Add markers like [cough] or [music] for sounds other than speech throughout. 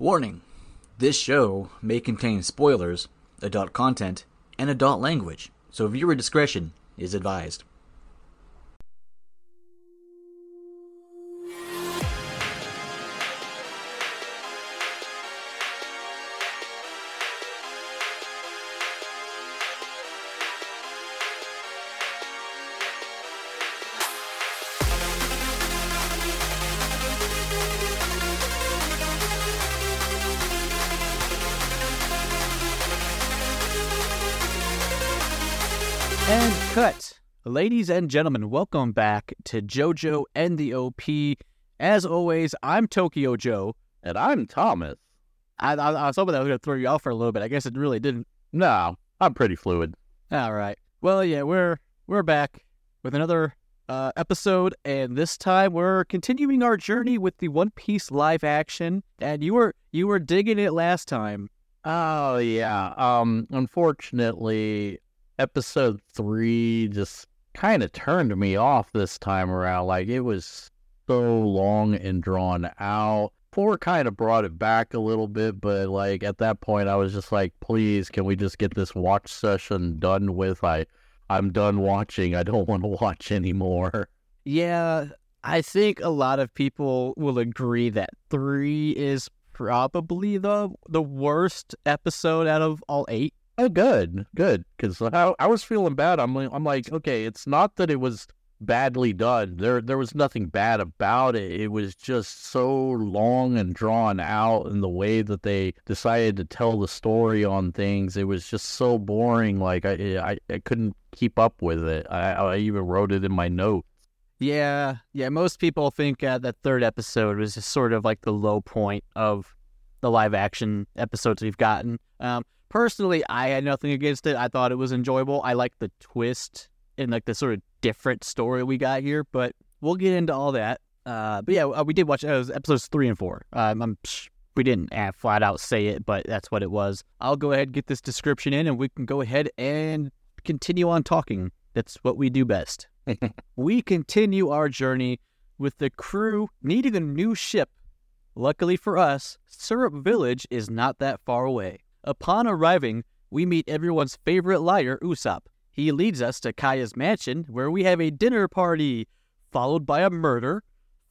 Warning this show may contain spoilers, adult content, and adult language, so viewer discretion is advised. Ladies and gentlemen, welcome back to JoJo and the OP. As always, I'm Tokyo Joe. And I'm Thomas. I, I, I was hoping that was going to throw you off for a little bit. I guess it really didn't. No, I'm pretty fluid. All right. Well, yeah, we're we're back with another uh, episode, and this time we're continuing our journey with the One Piece live action. And you were you were digging it last time. Oh yeah. Um unfortunately episode 3 just kind of turned me off this time around. Like it was so long and drawn out. 4 kind of brought it back a little bit, but like at that point I was just like, "Please, can we just get this watch session done with? I I'm done watching. I don't [laughs] want to watch anymore." Yeah, I think a lot of people will agree that three is probably the the worst episode out of all eight. Oh, good, good. Because I, I was feeling bad. I'm like, I'm like, okay, it's not that it was badly done. There, there was nothing bad about it. It was just so long and drawn out in the way that they decided to tell the story on things. It was just so boring. Like I, I, I couldn't keep up with it. I, I even wrote it in my note. Yeah, yeah. Most people think uh, that third episode was just sort of like the low point of the live action episodes we've gotten. Um, personally, I had nothing against it. I thought it was enjoyable. I like the twist and like the sort of different story we got here, but we'll get into all that. Uh, but yeah, uh, we did watch uh, episodes three and four. Um, we didn't uh, flat out say it, but that's what it was. I'll go ahead and get this description in, and we can go ahead and continue on talking. That's what we do best. [laughs] we continue our journey with the crew needing a new ship. Luckily for us, Syrup Village is not that far away. Upon arriving, we meet everyone's favorite liar, Usopp. He leads us to Kaya's mansion, where we have a dinner party, followed by a murder,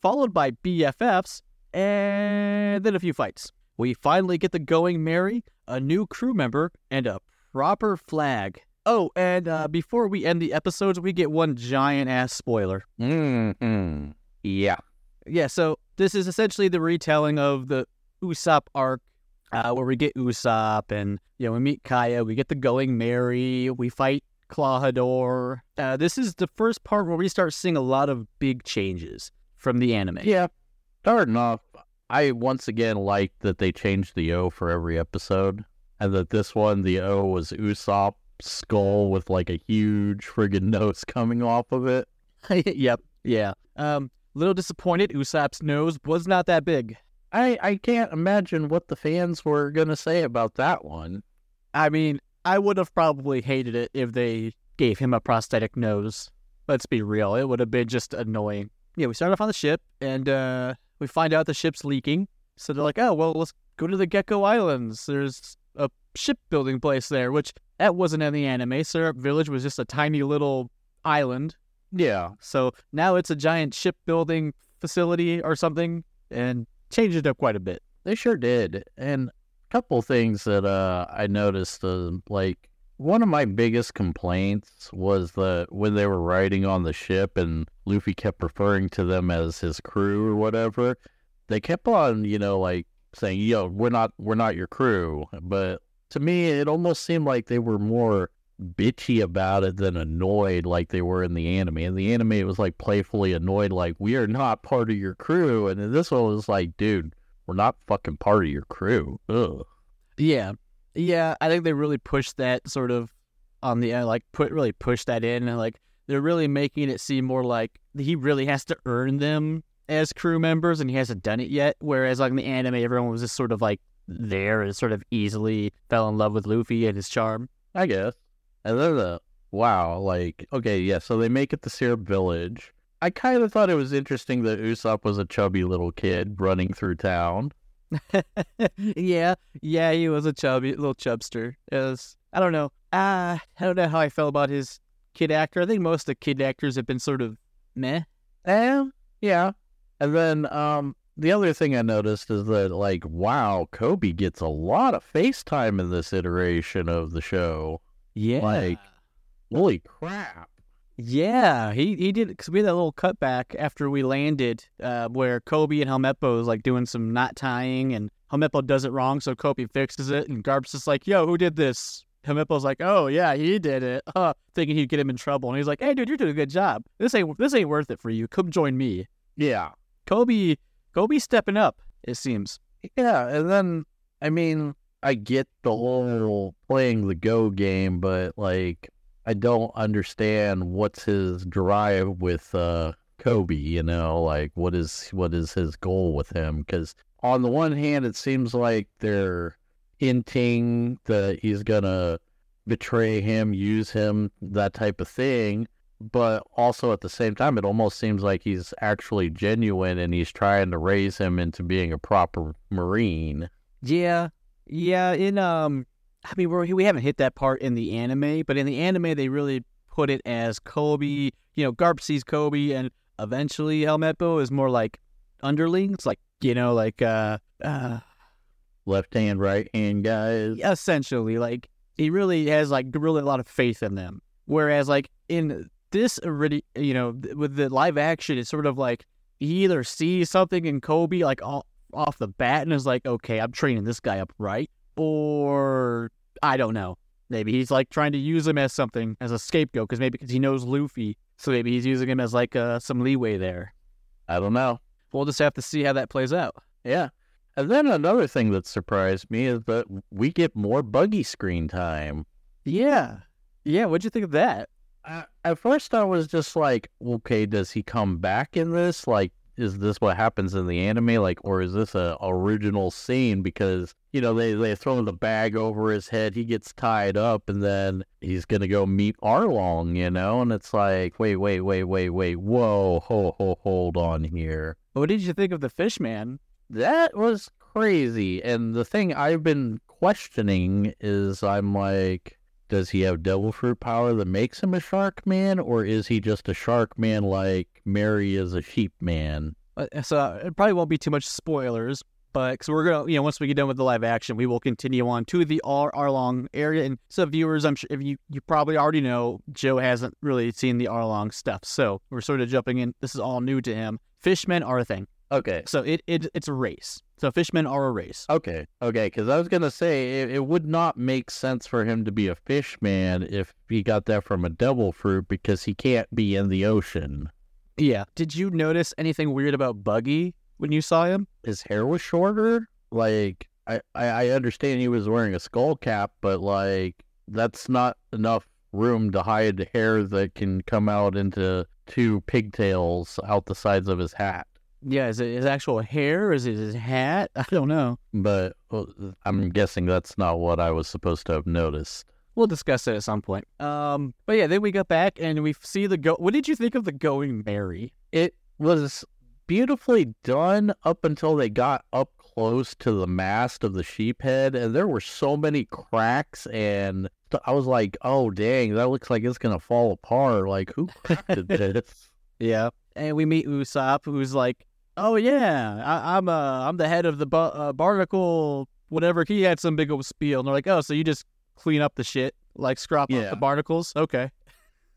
followed by BFFs, and then a few fights. We finally get the going merry, a new crew member, and a proper flag. Oh, and uh, before we end the episodes, we get one giant ass spoiler. Mm-hmm. Yeah. Yeah, so this is essentially the retelling of the Usopp arc, uh, where we get Usopp and you know we meet Kaya, we get the going merry, we fight Klahadore. Uh, this is the first part where we start seeing a lot of big changes from the anime. Yeah. Starting off, I once again liked that they changed the O for every episode, and that this one, the O was Usopp's skull with like a huge friggin' nose coming off of it. [laughs] yep. Yeah. Um, little disappointed. Usopp's nose was not that big. I I can't imagine what the fans were gonna say about that one. I mean, I would have probably hated it if they gave him a prosthetic nose. Let's be real. It would have been just annoying. Yeah, we start off on the ship and uh, we find out the ship's leaking. So they're like, oh, well, let's go to the Gecko Islands. There's a shipbuilding place there, which that wasn't in the anime. Syrup Village was just a tiny little island. Yeah. So now it's a giant shipbuilding facility or something and changed it up quite a bit. They sure did. And a couple things that uh, I noticed, uh, like one of my biggest complaints was that when they were riding on the ship and Luffy kept referring to them as his crew or whatever, they kept on, you know, like saying, "Yo, we're not, we're not your crew." But to me, it almost seemed like they were more bitchy about it than annoyed like they were in the anime. In the anime, it was like playfully annoyed, like, we are not part of your crew. And in this one, was like, dude, we're not fucking part of your crew. Ugh. Yeah. Yeah, I think they really pushed that sort of on the uh, like put really pushed that in and like they're really making it seem more like he really has to earn them as crew members and he hasn't done it yet. Whereas like in the anime everyone was just sort of like there and sort of easily fell in love with Luffy and his charm. I guess. And then the wow, like okay, yeah. So they make it to Syrup Village. I kind of thought it was interesting that Usopp was a chubby little kid running through town. [laughs] yeah, yeah, he was a chubby little chubster. It was, I don't know. Uh, I don't know how I felt about his kid actor. I think most of the kid actors have been sort of meh. Eh, yeah. And then um the other thing I noticed is that like wow, Koby gets a lot of FaceTime in this iteration of the show. Yeah, Like- Holy crap. yeah, he he did because we had that little cutback after we landed, uh, where Koby and Helmeppo is like doing some knot tying, and Helmeppo does it wrong, so Koby fixes it, and Garp's just like, "Yo, who did this?" Helmeppo's like, "Oh yeah, he did it," uh, [laughs] thinking he'd get him in trouble, and he's like, "Hey, dude, you're doing a good job. This ain't this ain't worth it for you. Come join me." Yeah. Koby, Koby stepping up. It seems. Yeah, and then I mean, I get the whole playing the go game, but like I don't understand what's his drive with uh Koby, you know, like what is what is his goal with him? Cuz on the one hand it seems like they're hinting that he's to betray him, use him, that type of thing, but also at the same time it almost seems like he's actually genuine and he's trying to raise him into being a proper marine. Yeah, yeah. In um, I mean, we're, we haven't hit that part in the anime, but in the anime they really put it as Koby. You know, Garp sees Koby, and eventually Helmeppo is more like underlings, like you know, like uh, uh, left hand right hand guys essentially, like he really has like really a lot of faith in them. Whereas like in this already, you know, with the live action, it's sort of like he either sees something in Koby like all, off the bat and is like, okay, I'm training this guy up right, or I don't know. Maybe he's like trying to use him as something as a scapegoat because maybe because he knows Luffy, so maybe he's using him as like uh, some leeway there. i don't know We'll just have to see how that plays out. yeah and then another thing that surprised me is that we get more buggy screen time Yeah, yeah. What'd you think of that? I, at first i was just like okay does he come back in this like is this what happens in the anime? Like or is this a original scene? Because you know they they throw the bag over his head he gets tied up and then he's gonna go meet arlong you know? And it's like wait wait wait wait wait whoa ho ho hold on here. What did you think of the fish man? that was crazy. And the thing i've been questioning is i'm like does he have devil fruit power that makes him a shark man or is he just a shark man like Merry is a sheep man Uh, so it probably won't be too much spoilers, but because we're gonna, you know, once we get done with the live action, we will continue on to the Ar- Arlong area. And so, viewers, I'm sure if you you probably already know, Joe hasn't really seen the Arlong stuff, so we're sort of jumping in. This is all new to him. Fishmen are a thing, okay so it, it it's a race. So fishmen are a race. okay okay because i was gonna say it, it would not make sense for him to be a fishman if he got that from a devil fruit because he can't be in the ocean Yeah. Did you notice anything weird about Buggy when you saw him? his hair was shorter. Like I, I, I understand he was wearing a skull cap, but like that's not enough room to hide hair that can come out into two pigtails out the sides of his hat. Yeah. Is it his actual hair? Is it his hat? [laughs] I don't know. But well, I'm guessing that's not what I was supposed to have noticed. We'll discuss it at some point. Um, but yeah, then we got back and we see the go. What did you think of the Going Merry? It was beautifully done up until they got up close to the mast of the sheephead, and there were so many cracks, and I was like, "Oh dang, that looks like it's gonna fall apart." Like, who crafted [laughs] this? Yeah, and we meet Usopp, who's like, "Oh yeah, I, I'm uh, I'm the head of the bu- uh, barnacle, whatever." He had some big old spiel, and they're like, "Oh, so you just clean up the shit, like scrap up the barnacles?" Okay.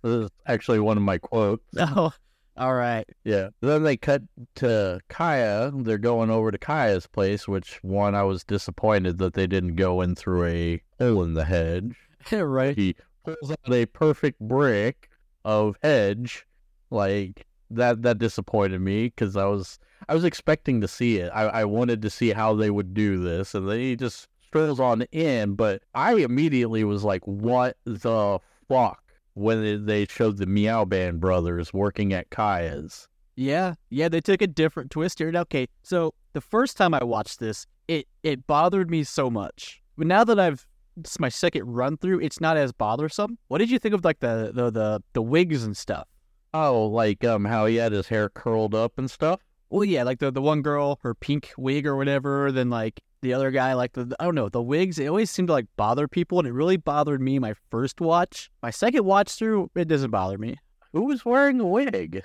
This is actually one of my quotes. [laughs] Oh, all right. Yeah. Then they cut to Kaya. They're going over to Kaya's place, which one I was disappointed that they didn't go in through a hole in the hedge. [laughs] right. He pulls out a perfect brick of hedge, like that. That disappointed me because I was I was expecting to see it. I, I wanted to see how they would do this, and then he just strolls on in. But I immediately was like, "What the fuck?" When they- showed the Meow Band brothers working at Kaya's. Yeah, yeah, they took a different twist here. Okay, so the first time I watched this, it it bothered me so much. But now that I've this is my second run through, it's not as bothersome. What did you think of like the the the, the wigs and stuff? Oh, like um, how he had his hair curled up and stuff. Well, yeah, like the the one girl, her pink wig or whatever. Then like the other guy, like the I don't know, the wigs. It always seemed to like bother people, and it really bothered me my first watch. My second watch through, it doesn't bother me. Who was wearing a wig?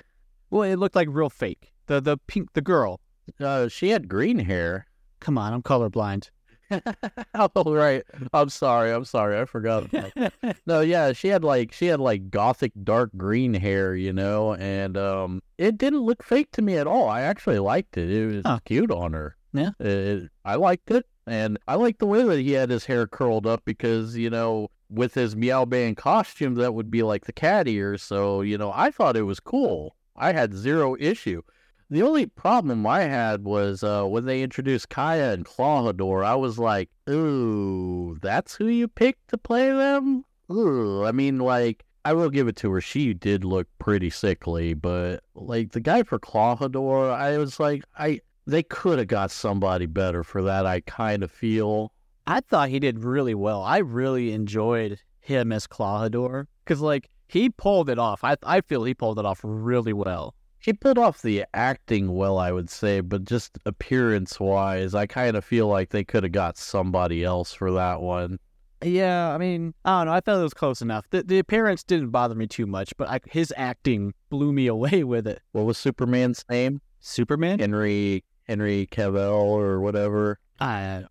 Well, it looked like real fake. The the pink the girl. Uh, she had green hair. Come on, I'm colorblind. [laughs] oh right. I'm sorry. I'm sorry. I forgot. about that. [laughs] no, yeah, she had like she had like gothic dark green hair, you know, and um, it didn't look fake to me at all. I actually liked it. It was Huh. cute on her. Yeah. It, I liked it, and I liked the way that he had his hair curled up because you know. With his Meow Band costume, that would be like the cat ears. So, you know, I thought it was cool. I had zero issue. The only problem I had was uh, when they introduced Kaya and Klahadore, I was like, ooh, that's who you picked to play them? Ooh, I mean, like, I will give it to her. She did look pretty sickly, but, like, the guy for Klahadore, I was like, I they could have got somebody better for that, I kind of feel. I thought he did really well. I really enjoyed him as Klahadore because like he pulled it off. I I feel he pulled it off really well. He pulled off the acting well, I would say, but just appearance wise, I kind of feel like they could have got somebody else for that one. Yeah, I mean, I don't know. I felt it was close enough. The the appearance didn't bother me too much, but I, his acting blew me away with it. What was Superman's name? Superman. Henry Henry Cavill or whatever. I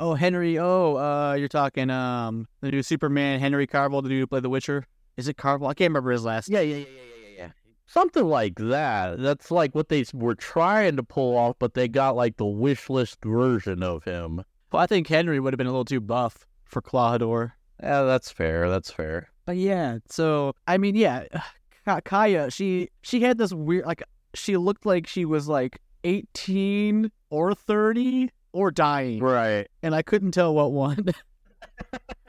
oh Henry. Oh, uh, you're talking um the new Superman Henry Cavill, the dude who played The Witcher. Is it Cavill? I can't remember his last. Yeah, yeah, yeah, yeah. Something like that. That's like what they were trying to pull off, but they got like the wish list version of him. Well, I think Henry would have been a little too buff for Klahadore. Yeah, that's fair. That's fair. But yeah, so I mean, yeah, Kaya, she she had this weird like she looked like she was like 18 or 30 or dying, Right. and I couldn't tell what one. [laughs]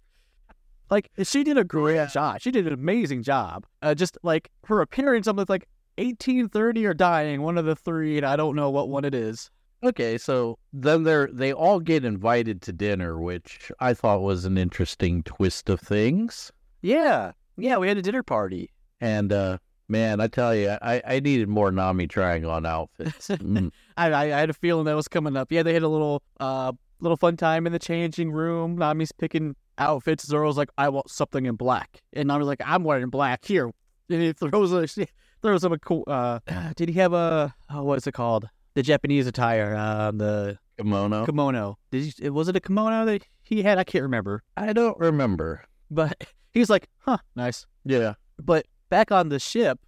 like she did a great job. She did an amazing job. Uh, just like her appearance, I'm like 1830 or dying, one of the three, and I don't know what one it is. Okay, so then they're they all get invited to dinner, which I thought was an interesting twist of things. Yeah, yeah, we had a dinner party. And uh man, I tell you, I, I needed more Nami trying on outfits. [laughs] Mm. I, I I had a feeling that was coming up. Yeah, they had a little uh little fun time in the changing room. Nami's picking outfits. Zoro's like, I want something in black, and Nami's like, I'm wearing black here. And he [laughs] throws a throws him a cool. Uh, [sighs] did he have a oh, what is it called? The Japanese attire, uh, the Kimono. kimono. Did you, was it a kimono that he had? I can't remember. I don't remember. But [laughs] he's like, huh, nice. Yeah. But back on the ship,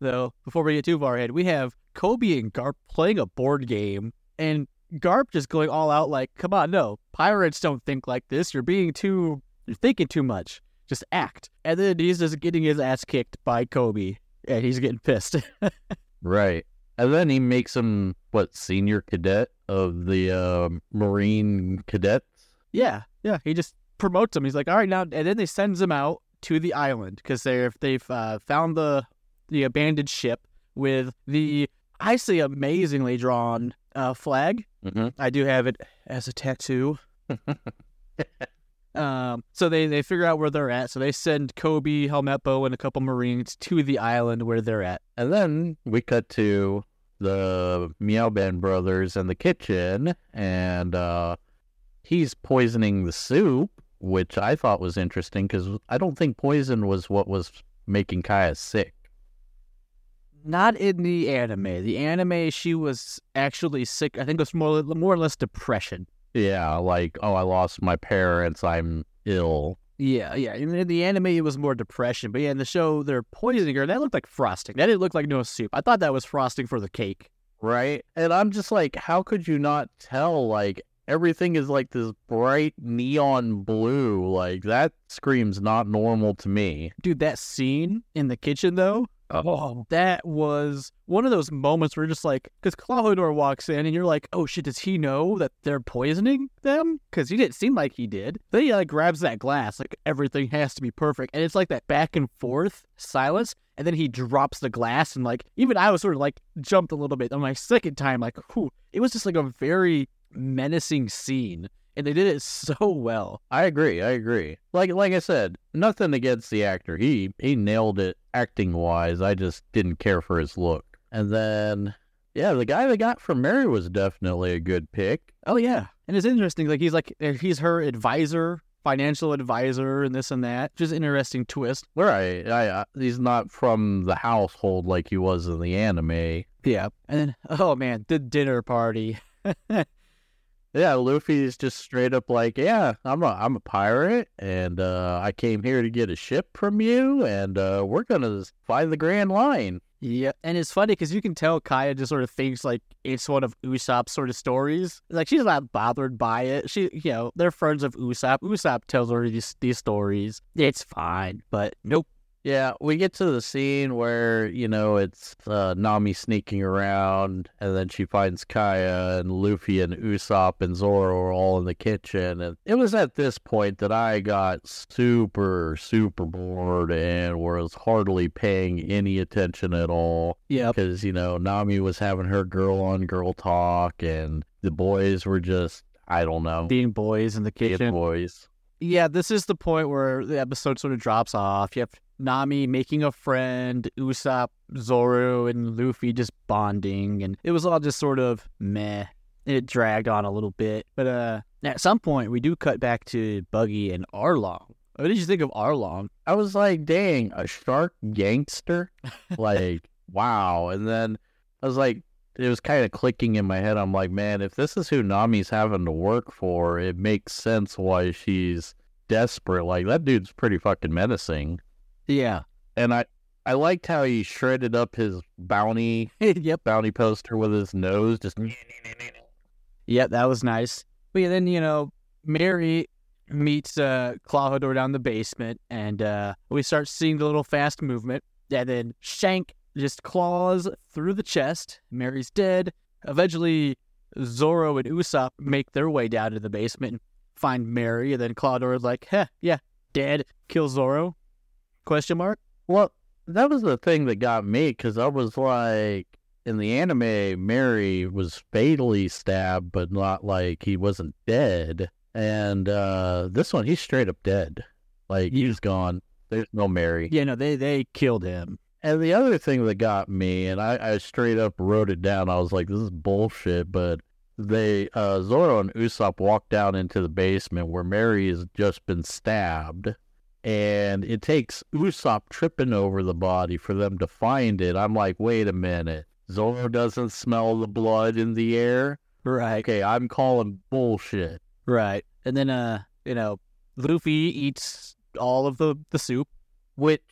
though, before we get too far ahead, we have Koby and Garp playing a board game, and Garp just going all out like, "Come on, no, pirates don't think like this. You're being too, you're thinking too much. Just act." And then he's just getting his ass kicked by Koby, and he's getting pissed. [laughs] Right. And then he makes him what senior cadet of the uh, Marine cadets. yeah, yeah. He just promotes him. He's like, "All right, now," and then they sends him out to the island because they've they've uh, found the the abandoned ship with the I say amazingly drawn uh, flag Mm-hmm. I do have it as a tattoo. [laughs] um, so they, they figure out where they're at. So they send Koby, Helmeppo, and a couple Marines to the island where they're at. And then we cut to the Meow Band brothers in the kitchen, and uh, he's poisoning the soup, which I thought was interesting because I don't think poison was what was making Kaya sick. Not in the anime. The anime, she was actually sick. I think it was more more or less depression. Yeah, like, oh, I lost my parents, I'm ill. Yeah, yeah. In the- in the anime, it was more depression. But yeah, in the show, they're poisoning her. That looked like frosting. That didn't look like no soup. I thought that was frosting for the cake. right? And I'm just like, how could you not tell? Like, everything is like this bright neon blue. Like, that screams not normal to me. Dude, that scene in the kitchen, though, oh, um, that was one of those moments where you're just like, because Klahadore walks in and you're like, oh shit, does he know that they're poisoning them? Because he didn't seem like he did. Then he like grabs that glass, like everything has to be perfect. And it's like that back and forth silence. And then he drops the glass and like, even I was sort of like jumped a little bit on my second time, like, whew, it was just like a very menacing scene. And they did it so [laughs] well. I agree. I agree. Like, like I said, nothing against the actor. He he nailed it acting wise. I just didn't care for his look. And then Yeah, the guy they got from Merry was definitely a good pick. Oh yeah, and it's interesting. Like he's like he's her advisor, financial advisor, and this and that. Just interesting twist. Right. I, I, he's not from the household like he was in the anime. Yeah, and then oh man, the dinner party. [laughs] Yeah, Luffy's just straight up like, yeah, I'm a I'm a pirate, and uh, I came here to get a ship from you, and uh, we're gonna find the Grand Line. Yeah, and it's funny because you can tell Kaya just sort of thinks like it's one of Usopp's sort of stories. Like she's not bothered by it. She, you know, they're friends of Usopp. Usopp tells her these these stories. It's fine, but nope. Yeah, we get to the scene where, you know, it's uh, Nami sneaking around, and then she finds Kaya and Luffy and Usopp and Zoro are all in the kitchen. And it was at this point that I got super, super bored and was hardly paying any attention at all. Yeah, Because, you know, Nami was having her girl on girl talk, and the boys were just, I don't know, being boys in the being kitchen. boys. Yeah, this is the point where the episode sort of drops off. You have Nami making a friend, Usopp, Zoro, and Luffy just bonding, and it was all just sort of meh. It dragged on a little bit, but uh, at some point we do cut back to Buggy and Arlong. What did you think of Arlong? I was like, dang, a shark gangster? like, [laughs] wow. And then I was like, it was kind of clicking in my head. I'm like, man, if this is who Nami's having to work for, it makes sense why she's desperate. Like, that dude's pretty fucking menacing. Yeah. And I, I liked how he shredded up his bounty [laughs] yep. bounty poster with his nose. Just [laughs] Yeah, that was nice. But yeah, then, you know, Merry meets uh, Klahadore down the basement, and uh, we start seeing the little fast movement. And then Shank just claws through the chest. Merry's dead. Eventually, Zoro and Usopp make their way down to the basement and find Mary. And then Klahadore is like, "Heh, yeah, dead. Kill Zoro?" Question mark. Well, that was the thing that got me because I was like, in the anime, Merry was fatally stabbed, but not like he wasn't dead. And uh this one, he's straight up dead. Like Yeah. he's gone. There's no Merry. Yeah, no, they they killed him. And the other thing that got me, and I, I straight up wrote it down. I was like, this is bullshit. But they, uh, Zoro and Usopp walk down into the basement where Merry has just been stabbed. And it takes Usopp tripping over the body for them to find it. I'm like, wait a minute. Zoro doesn't smell the blood in the air. Right. Okay, I'm calling bullshit. Right. And then uh, you know, Luffy eats all of the the soup. Which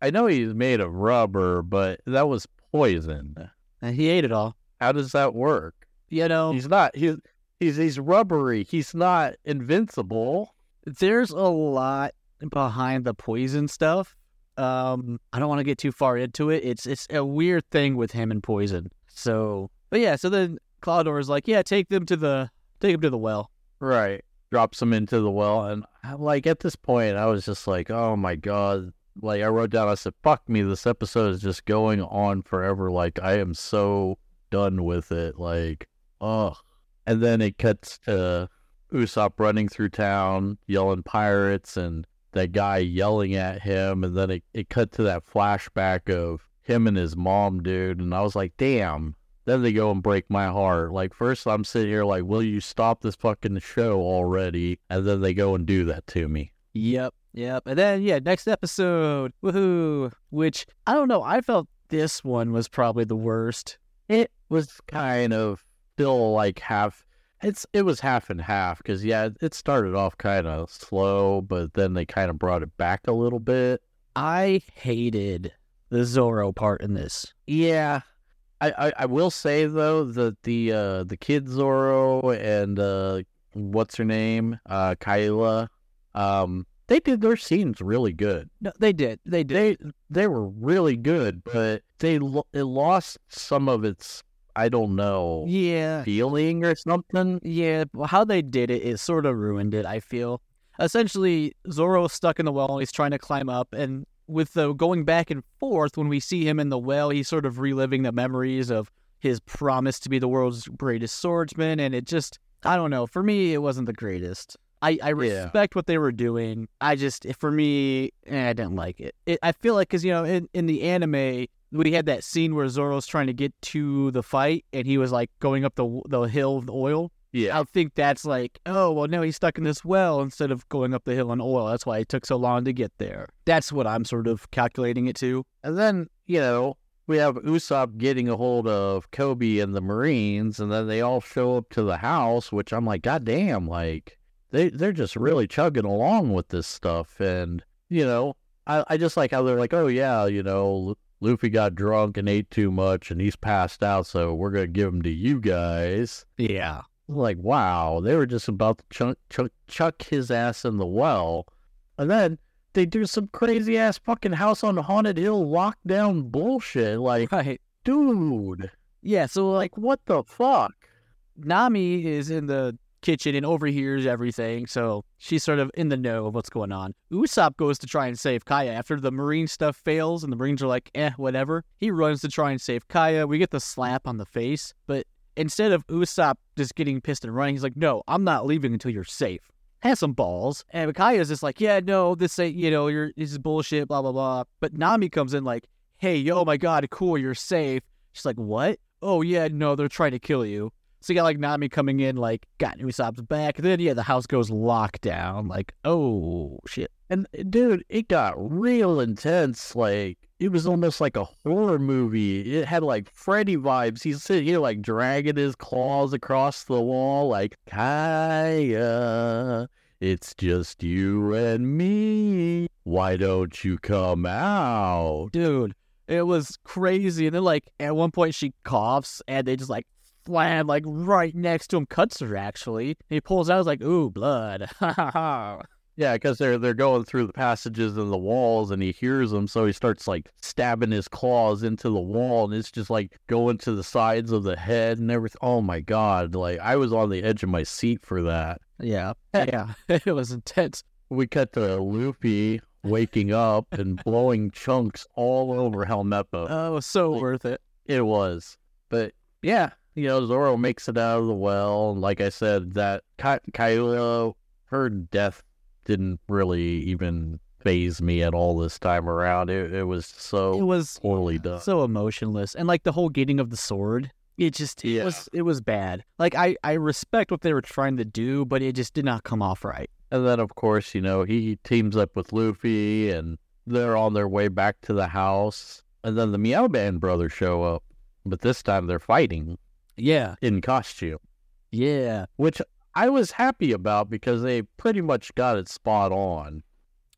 I know he's made of rubber, but that was poison. And he ate it all. How does that work? You know, He's not. He's he's he's rubbery. He's not invincible. there's a lot behind the poison stuff. Um, I don't want to get too far into it. It's it's a weird thing with him and poison. So, but yeah. So then Klahadore is like, yeah, take them to the take them to the well. Right. Drops them into the well, and I'm like, at this point, I was just like, oh my god. Like I wrote down, I said, "Fuck me, this episode is just going on forever." Like I am so done with it. Like, ugh. And then it cuts to Usopp running through town, yelling pirates, and that guy yelling at him. And then it, it cut to that flashback of him and his mom, dude. And I was like, damn. Then they go and break my heart. Like, first I'm sitting here like, will you stop this fucking show already? And then they go and do that to me. Yep, yep. And then yeah, next episode, woohoo! Which I don't know. I felt this one was probably the worst. It was kind of still like half. It's it was half and half because yeah, it started off kind of slow, but then they kind of brought it back a little bit. I hated the Zoro part in this. Yeah, I I, I will say though that the uh the kid Zoro and uh what's her name uh Kyla um they did their scenes really good. No, they did. They did. They they were really good, but they lo- it lost some of its I don't know yeah. feeling or something. Yeah, well, how they did it, it sort of ruined it, I feel. Essentially, Zoro's stuck in the well, he's trying to climb up, and with the going back and forth, when we see him in the well, he's sort of reliving the memories of his promise to be the world's greatest swordsman, and it just, I don't know, for me, it wasn't the greatest. I, I Yeah. respect what they were doing. I just, for me, eh, I didn't like it. it I feel like, because, you know, in, in the anime, we had that scene where Zoro's trying to get to the fight and he was like going up the the hill of the oil. Yeah. I think that's like, oh well, now he's stuck in this well instead of going up the hill in oil. That's why it took so long to get there. That's what I'm sort of calculating it to. And then, you know, we have Usopp getting a hold of Koby and the Marines, and then they all show up to the house, which I'm like, God damn, like they they're just really chugging along with this stuff. And, you know, I, I just like how they're like, Oh yeah, you know, Luffy got drunk and ate too much and he's passed out, so we're gonna give him to you guys. Yeah. Like, wow, they were just about to chuck, chuck, chuck his ass in the well. And then they do some crazy ass fucking house on the haunted hill lockdown bullshit. Like, Right. dude, Yeah. So like, what the fuck? Nami is in the kitchen and overhears everything, so she's sort of in the know of what's going on. Usopp goes to try and save Kaya after the Marine stuff fails, and the Marines are like, eh, whatever. He runs to try and save Kaya. We get the slap on the face, but instead of Usopp just getting pissed and running, he's like, no, I'm not leaving until you're safe. Has some balls. And Kaya's just like, yeah, no, this ain't, you know, you're, this is bullshit, blah, blah, blah. But Nami comes in like, hey, yo, my God, cool, you're safe. She's like, what? Oh, yeah, no, they're trying to kill you. So you got like Nami coming in, like got Usopp's back. Then yeah, the house goes lockdown. Like, oh shit. And dude, it got real intense. Like, it was almost like a horror movie. It had like Freddy vibes. He's sitting here like dragging his claws across the wall, like, Kaya, it's just you and me. Why don't you come out? Dude, it was crazy. And then like at one point she coughs and they just like slam like right next to him, cuts her actually. And he pulls out, like, ooh, blood. [laughs] Ha ha ha. Yeah, because they're they're going through the passages and the walls, and he hears them, so he starts like stabbing his claws into the wall, and it's just like going to the sides of the head and everything. Oh my god! Like I was on the edge of my seat for that. Yeah. [laughs] Yeah. [laughs] it was intense. We cut to Luffy waking up and blowing chunks all over Helmeppo. Oh, it was so Like- worth it. It was, but yeah, you know Zoro makes it out of the well, like I said, that Ka- Kylo, her death didn't really even phase me at all this time around. It it was so It was poorly done. so emotionless and like the whole getting of the sword it just it Yeah. was it was bad like i i respect what they were trying to do but it just did not come off right And then, of course, you know, he teams up with Luffy and they're on their way back to the house. And then the Meow Band brothers show up, but this time they're fighting yeah in costume, yeah which I was happy about because they pretty much got it spot on.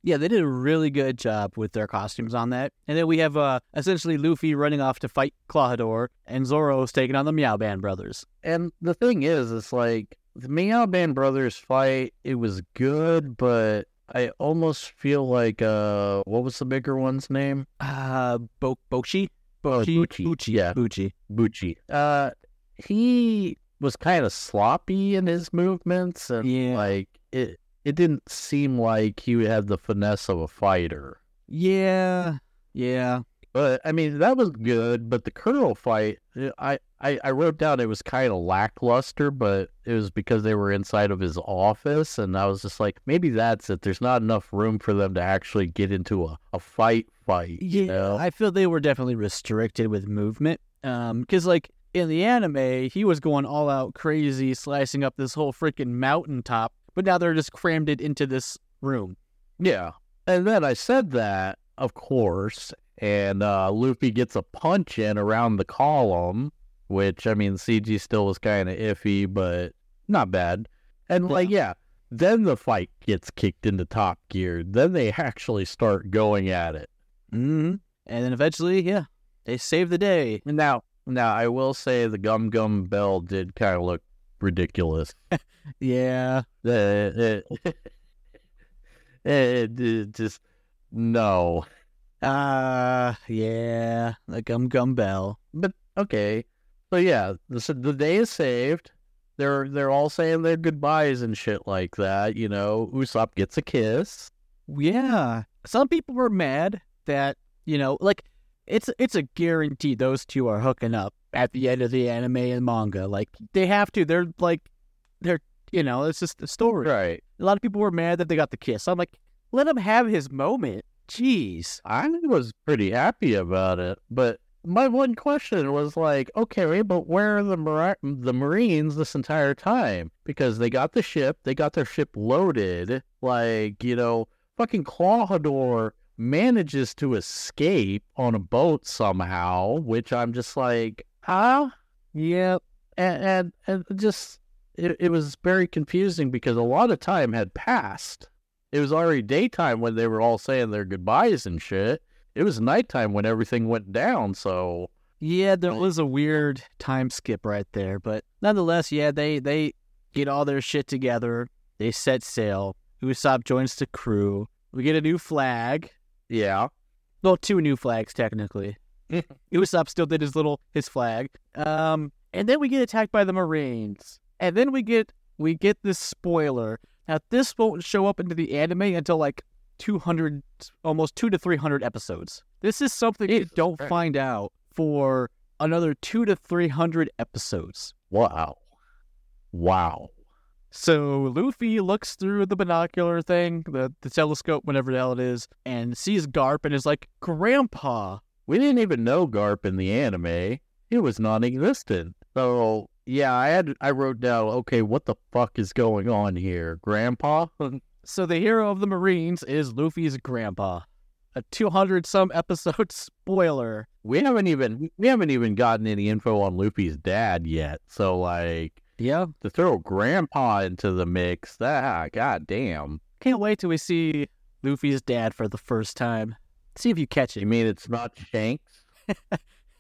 yeah they did a really good job with their costumes on that and then we have uh essentially luffy running off to fight Klahadore and zoro's taking on the meow band brothers And the thing is, it's like the Meow Band brothers fight, it was good, but I almost feel like, uh, what was the bigger one's name? uh Bo- bochi Oh, Buchi? Buchi. Buchi. Yeah. Buchi. Buchi. Uh, he was kind of sloppy in his movements, and Yeah. like it, it didn't seem like he had the finesse of a fighter. yeah yeah But I mean, that was good. But the Curl fight, eh, I, I, I wrote down it was kind of lackluster, but it was because they were inside of his office, and I was just like, maybe that's it. There's not enough room for them to actually get into a, a fight fight. Yeah, you know? I feel they were definitely restricted with movement. Um, because like in the anime, he was going all out crazy, slicing up this whole freaking mountaintop. But now they're just crammed it into this room. Yeah. And then I said that, of course, and uh, Luffy gets a punch in around the column, which, I mean, CG still was kind of iffy, but not bad. And, like, yeah, then the fight gets kicked into top gear. Then they actually start going at it. Mm-hmm. And then eventually, yeah, they save the day. And now, now I will say the Gum Gum Bell did kind of look ridiculous. [laughs] Yeah, Uh, [laughs] it, it, it just, no. uh, yeah, the Gum Gum Bell. But okay, so yeah, the the day is saved. They're they're all saying their goodbyes and shit like that. You know, Usopp gets a kiss. Yeah, some people were mad that you know, like it's it's a guarantee those two are hooking up at the end of the anime and manga. Like they have to. They're like they're you know, it's just the story. Right. A lot of people were mad that they got the kiss. I'm like, let him have his moment. Jeez. I was pretty happy about it, but my one question was like, okay, but where are the Mar- the Marines this entire time? Because they got the ship, they got their ship loaded. Like, you know, fucking Klahadore manages to escape on a boat somehow, which I'm just like, huh? Yep. And and, and just it, it was very confusing because a lot of time had passed. It was already daytime when they were all saying their goodbyes and shit it was nighttime when everything went down. So yeah, there was a weird time skip right there, but nonetheless, yeah, they they get all their shit together. They set sail. Usopp joins the crew. We get a new flag. Yeah. Well, two new flags technically. [laughs] Usopp still did his little his flag. Um, and then we get attacked by the Marines. And then we get we get this spoiler. Now this won't show up into the anime until like 200, almost two to 300 episodes. This is something you don't find out for another two to 300 episodes. Wow. Wow. So Luffy looks through the binocular thing, the, the telescope, whatever the hell it is, and sees Garp and is like, Grandpa. We didn't even know Garp in the anime. It was non existent. So yeah, I had I wrote down, okay, what the fuck is going on here? Grandpa? [laughs] So the hero of the Marines is Luffy's grandpa. A 200 some episode [laughs] spoiler. We haven't even we haven't even gotten any info on Luffy's dad yet. So like yeah, to throw grandpa into the mix, that god damn. Can't wait till we see Luffy's dad for the first time. See if you catch it. You mean it's not Shanks? [laughs]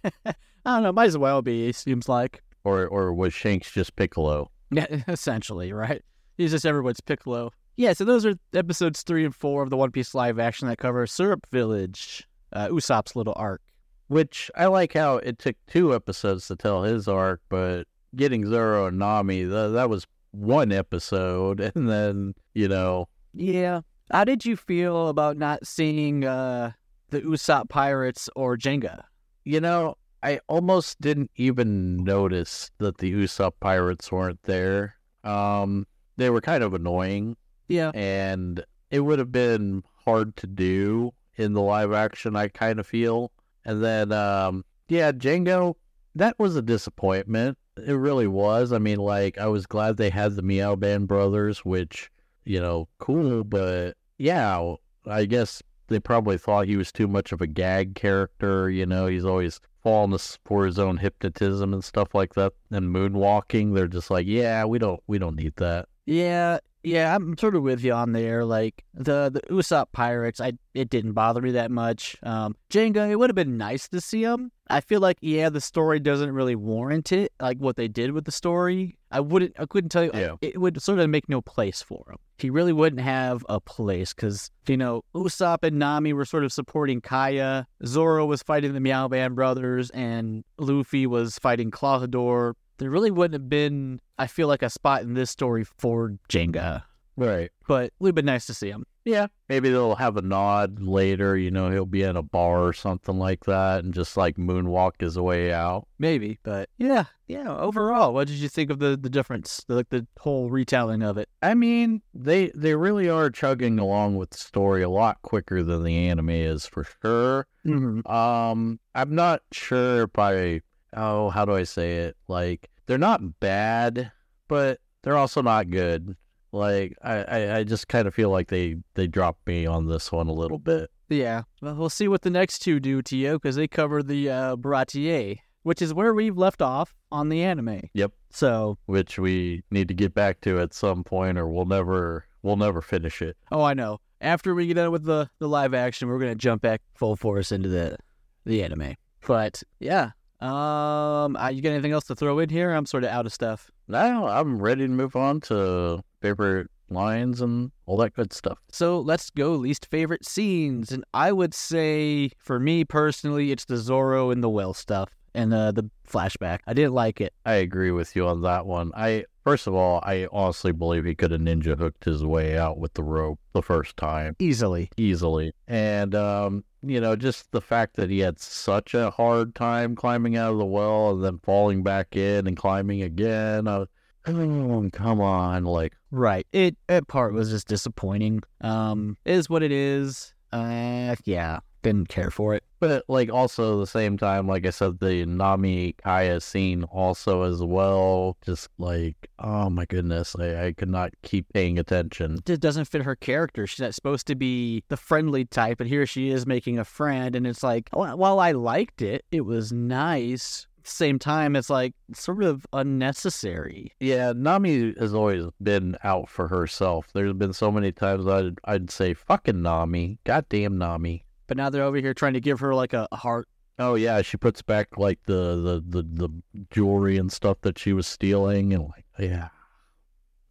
I don't know, might as well be, seems like. Or or was Shanks just Piccolo? Yeah, [laughs] essentially, right? He's just everyone's Piccolo. Yeah, so those are episodes three and four of the One Piece live action that cover Syrup Village, uh, Usopp's little arc. Which I like how it took two episodes to tell his arc, but getting Zoro and Nami, th- that was one episode, [laughs] and then you know. Yeah. How did you feel about not seeing uh, the Usopp Pirates or Jango? You know, I almost didn't even notice that the Usopp Pirates weren't there. Um, they were kind of annoying yeah. And it would have been hard to do in the live action, I kind of feel. And then, um, yeah, Jango, that was a disappointment. It really was. I mean, like, I was glad they had the Meow Band brothers, which, you know, cool, but yeah, I guess they probably thought he was too much of a gag character. You know, he's always falling for his own hypnotism and stuff like that. And moonwalking, they're just like, yeah, we don't, we don't need that. Yeah, yeah, I'm sort of with you on there. Like the the Usopp Pirates, I it didn't bother me that much. Um, Jango, it would have been nice to see him. I feel like yeah, the story doesn't really warrant it. Like what they did with the story, I wouldn't, I couldn't tell you. Yeah. It would sort of make no place for him. He really wouldn't have a place because you know Usopp and Nami were sort of supporting Kaya. Zoro was fighting the Meow Band brothers, and Luffy was fighting Klahadore there really wouldn't have been, I feel like, a spot in this story for Jango. Right. But it would have been nice to see him. Yeah. Maybe they'll have a nod later, you know, he'll be in a bar or something like that and just like moonwalk his way out. Maybe. But yeah, yeah, overall, what did you think of the, the difference, the, like the whole retelling of it? I mean, they they really are chugging along with the story a lot quicker than the anime is for sure. Mm-hmm. Um, I'm not sure if I oh, how do I say it? Like they're not bad, but they're also not good. Like I, I, I just kind of feel like they they dropped me on this one a little bit. Yeah, well, we'll see what the next two do to you because they cover the uh, Baratie, which is where we've left off on the anime. Yep. So, which we need to get back to at some point, or we'll never we'll never finish it. Oh, I know. After we get done with the the live action, we're gonna jump back full force into the the anime. But yeah, um, uh, you got anything else to throw in here? I'm sort of out of stuff. No, I'm ready to move on to favorite lines and all that good stuff. So let's go least favorite scenes, and I would say for me personally, it's the Zoro and the well stuff and uh, the flashback. I didn't like it. I agree with you on that one. I first of all, I honestly believe he could have ninja hooked his way out with the rope the first time easily, easily, and um, you know, just the fact that he had such a hard time climbing out of the well and then falling back in and climbing again. I, oh, [clears throat] come on, like right. It that part was just disappointing. Um, is what it is. Uh, yeah, didn't care for it. But like also at the same time, like I said, the Nami Kaya scene also as well. Just like oh my goodness, I, I could not keep paying attention. Just doesn't fit her character. She's not supposed to be the friendly type, and here she is making a friend, and it's like, wh- while I liked it, it was nice. Same time, it's like sort of unnecessary. Yeah, Nami has always been out for herself. There's been so many times I'd I'd say fucking Nami, goddamn Nami. But now they're over here trying to give her like a, a heart. Oh yeah, she puts back like the, the the the jewelry and stuff that she was stealing, and like yeah,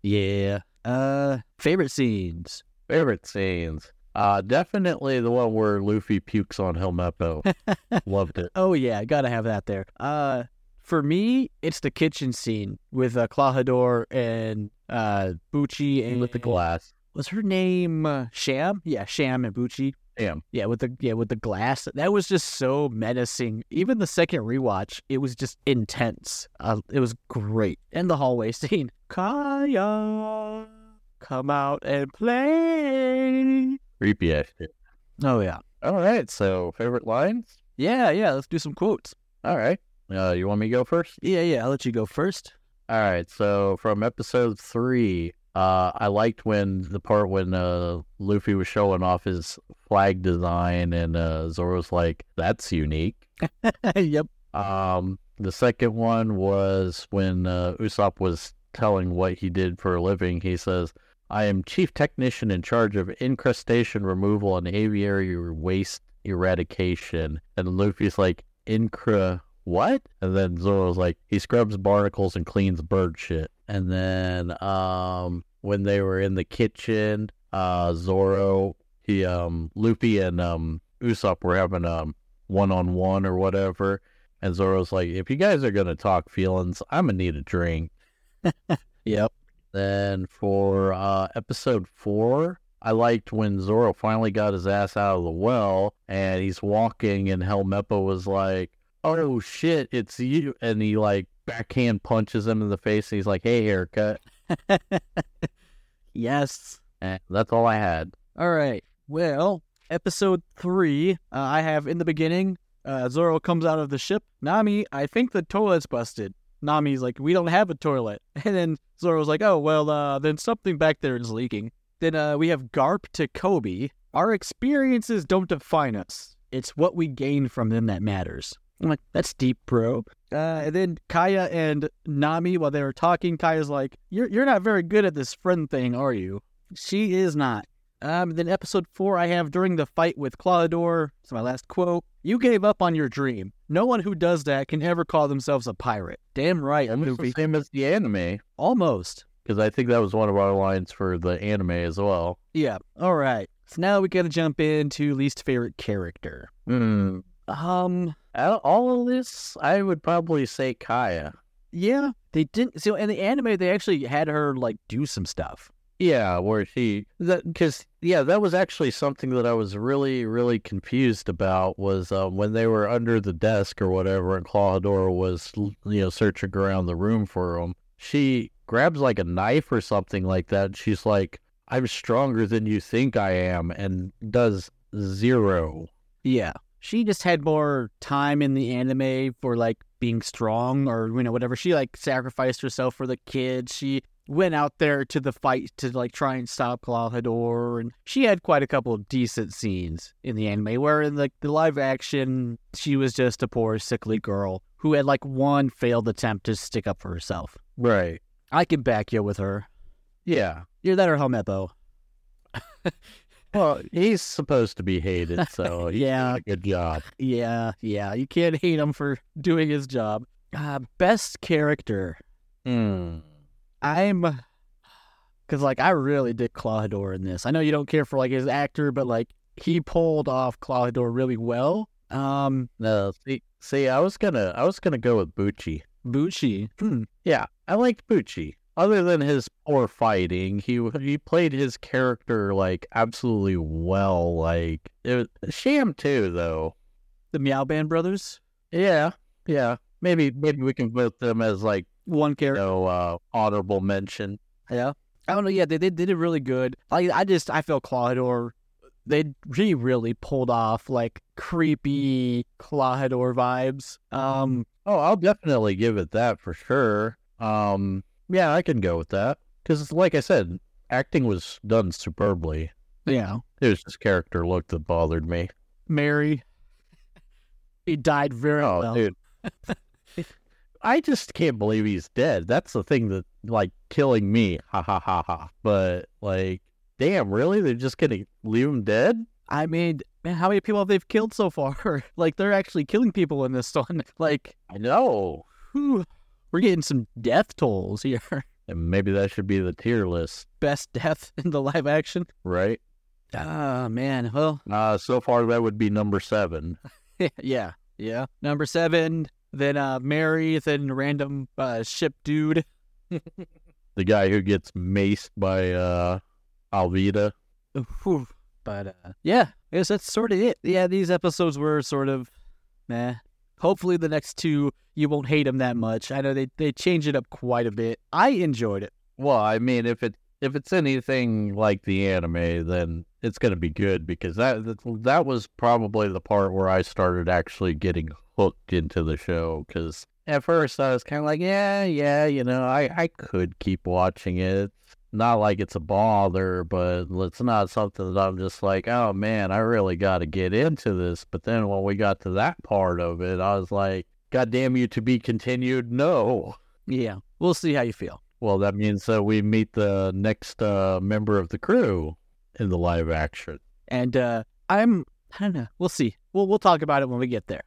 Yeah. Uh, favorite scenes. favorite scenes. Uh, definitely the one where Luffy pukes on Helmeppo. [laughs] Loved it. Oh yeah, gotta have that there. Uh, for me, it's the kitchen scene with uh, Klahadore and uh Buchi and with the glass. Was her name uh, Sham? Yeah, Sham and Buchi. Damn. Yeah, with the yeah with the glass. That was just so menacing. Even the second rewatch, it was just intense. Uh, it was great. And the hallway [laughs] scene. Kaya, come out and play. Creepy ass shit. Oh yeah, All right, so favorite lines. yeah, yeah. Let's do some quotes. All right. Uh, you want me to go first? Yeah, yeah. I'll let you go first. All right, so from episode three, uh, I liked when the part when uh, Luffy was showing off his flag design, and uh, Zoro's like, "That's unique." [laughs] yep. Um, the second one was when uh, Usopp was telling what he did for a living. He says, "I am chief technician in charge of incrustation removal and aviary waste eradication," and Luffy's like, "Incra." What? And then Zoro's like, he scrubs barnacles and cleans bird shit. And then um when they were in the kitchen, uh Zoro, he um Luffy and um Usopp were having um one on one or whatever. And Zoro's like, if you guys are gonna talk feelings, I'm gonna need a drink. [laughs] Yep. Then for uh episode four, I liked when Zoro finally got his ass out of the well and he's walking and Helmeppo was like, Oh shit, it's you and he like backhand punches him in the face and he's like, Hey haircut. [laughs] yes. And that's all I had. All right. Well, episode three, uh, I have in the beginning, uh, Zoro comes out of the ship. Nami, I think the toilet's busted. Nami's like, we don't have a toilet. [laughs] And then Zoro's like, oh, well, uh, then something back there is leaking. Then uh, we have Garp to Koby. Our experiences don't define us. It's what we gain from them that matters. I'm like, that's deep, bro. Uh, and then Kaya and Nami, while they were talking, Kaya's like, you're, you're not very good at this friend thing, are you? She is not. Um, then episode four, I have during the fight with Klahadore. It's my last quote. You gave up on your dream. No one who does that can ever call themselves a pirate. Damn right, Almost the Luffy. same as the anime. Almost. Because I think that was one of our lines for the anime as well. Yeah. All right. So now we gotta jump into least favorite character. Hmm. Um. Out of all of this, I would probably say Kaya. Yeah. They didn't. So in the anime, they actually had her like do some stuff. Yeah, where she that because yeah, that was actually something that I was really really confused about was um, when they were under the desk or whatever, and Klahadore was you know searching around the room for him. She grabs like a knife or something like that. And she's like, "I'm stronger than you think I am," and does zero. Yeah. She just had more time in the anime for like being strong or you know whatever. She like sacrificed herself for the kids. She went out there to the fight to like try and stop Klahadore and she had quite a couple of decent scenes in the anime where in like the live action she was just a poor sickly girl who had like one failed attempt to stick up for herself. Right. I can back you with her. Yeah. You're that or Helmeppo. [laughs] Well, he's supposed to be hated, so Yeah. did good job. Yeah, yeah. You can't hate him for doing his job. Uh, best character. Hmm. I'm because like I really dig Klahadore in this. I know you don't care for like his actor, but like he pulled off Klahadore really well. Um, No, see, see, I was gonna, I was gonna go with Buchi. Buchi. Hmm. Yeah, I liked Buchi. Other than his poor fighting, he he played his character like absolutely well. Like it was Sham too, though. The Meowban brothers. Yeah, yeah. Maybe maybe we can put them as like One character. know uh, honorable mention. Yeah. I don't know. Yeah, they, they did it really good. Like I just I felt Klahadore they really really pulled off like creepy Klahadore vibes. Um, Oh, I'll definitely give it that for sure. Um, yeah, I can go with that because, like I said, acting was done superbly. yeah, It was just character look that bothered me. Merry. He died very Oh, well. dude. [laughs] I just can't believe he's dead. That's the thing that like killing me. Ha ha ha ha. But like, damn, really? They're just gonna leave him dead? I mean, man, how many people have they killed so far? [laughs] like they're actually killing people in this one. [laughs] Like, I know. whew, we're getting some death tolls here. [laughs] And maybe that should be the tier list, Best death [laughs] in the live action. right? Ah, man. Well, Uh, so far that would be number seven. [laughs] yeah, yeah. Number seven, then uh, Merry, then random uh, ship dude. The guy who gets maced by uh Alvida. Whew. But uh, yeah, I guess that's sort of it. Yeah, these episodes were sort of meh. Hopefully, the next two you won't hate them that much. I know they they change it up quite a bit. I enjoyed it. Well, I mean, if it if it's anything like the anime, then it's gonna be good because that that, that was probably the part where I started actually getting hooked into the show. Because at first I was kind of like, yeah, yeah, you know, I I could keep watching it. Not like it's a bother, but it's not something that I'm just like, oh man, I really got to get into this. But then when we got to that part of it, I was like, God damn you to be continued. No. Yeah, we'll see how you feel. Well, that means that we meet the next uh, member of the crew in the live action. And uh, I'm I don't know. We'll see. We'll we'll talk about it when we get there.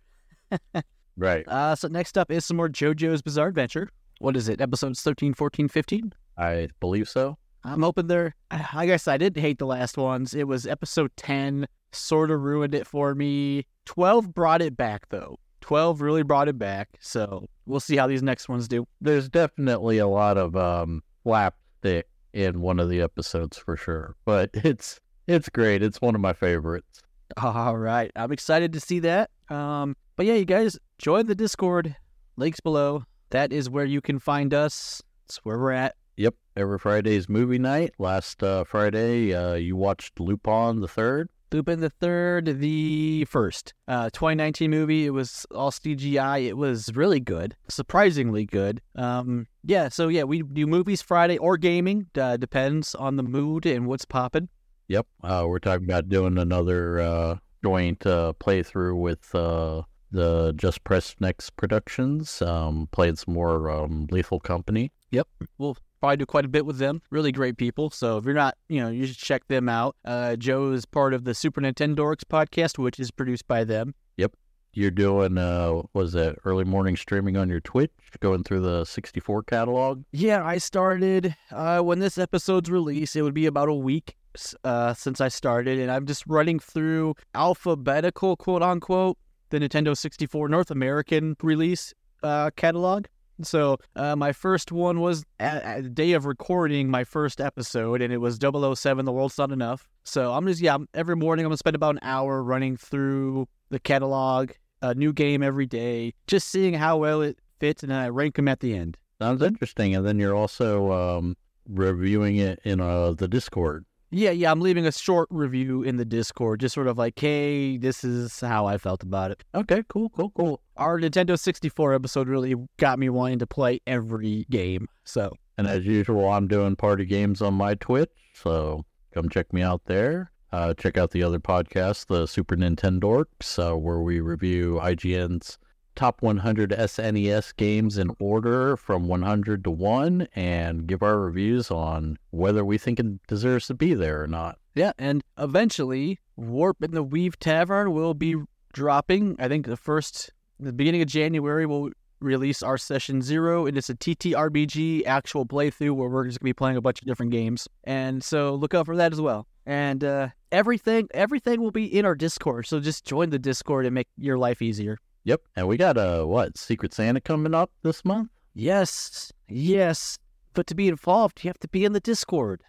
[laughs] Right. Uh, so next up is some more JoJo's Bizarre Adventure. What is it? Episodes 13, 14, 15? I believe so. I'm hoping they're. I guess I didn't hate the last ones. It was episode 10, sort of ruined it for me. 12 brought it back, though. 12 really brought it back. So we'll see how these next ones do. There's definitely a lot of um, slapstick in one of the episodes for sure, but [laughs] it's it's great. It's one of my favorites. All right. I'm excited to see that. Um, but yeah, you guys join the Discord. Links below. That is where you can find us. It's where we're at. Yep. Every Friday's movie night. Last uh, Friday, uh, you watched Lupin the Third. Lupin the Third, the first, uh, 2019 movie. It was all CGI. It was really good, surprisingly good. Um, yeah. So yeah, we do movies Friday or gaming. Uh, depends on the mood and what's popping. Yep. Uh, we're talking about doing another uh, joint uh, playthrough with uh, the Just Press Next Productions. Um, playing some more um, Lethal Company. Yep, we'll probably do quite a bit with them. Really great people. So if you're not, you know, you should check them out. Uh, Joe is part of the Super Nintendo Dorks podcast, which is produced by them. Yep. You're doing uh, was that early morning streaming on your Twitch, going through the 64 catalog. Yeah, I started uh, when this episode's released. It would be about a week uh, since I started, and I'm just running through alphabetical, quote unquote, the Nintendo 64 North American release uh, catalog. So uh, my first one was at, at the day of recording my first episode, and it was 007, The World's Not Enough. So I'm just, yeah, every morning I'm going to spend about an hour running through the catalog, a new game every day, just seeing how well it fits, and then I rank them at the end. Sounds interesting. And then you're also um, reviewing it in uh, the Discord. Yeah, yeah, I'm leaving a short review in the Discord, just sort of like, hey, this is how I felt about it. Okay, cool, cool, cool. Our Nintendo 64 episode really got me wanting to play every game. So, And as usual, I'm doing party games on my Twitch, so come check me out there. Uh, check out the other podcast, the Super Nintendo Dorks, uh, where we review IGN's top 100 SNES games in order from 100 to 1 and give our reviews on whether we think it deserves to be there or not. yeah, and eventually, Warp in the Weave Tavern will be dropping. I think the first, the beginning of January, we'll release our session zero, and it's a TTRPG actual playthrough where we're just gonna be playing a bunch of different games. And so look out for that as well. And uh, everything, everything will be in our Discord. So just join the Discord and make your life easier. Yep. And we got a, what, Secret Santa coming up this month? Yes, yes. But to be involved, you have to be in the Discord.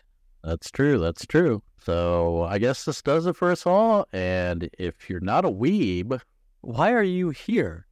That's true. That's true. So I guess this does it for us all. And if you're not a weeb, Why are you here?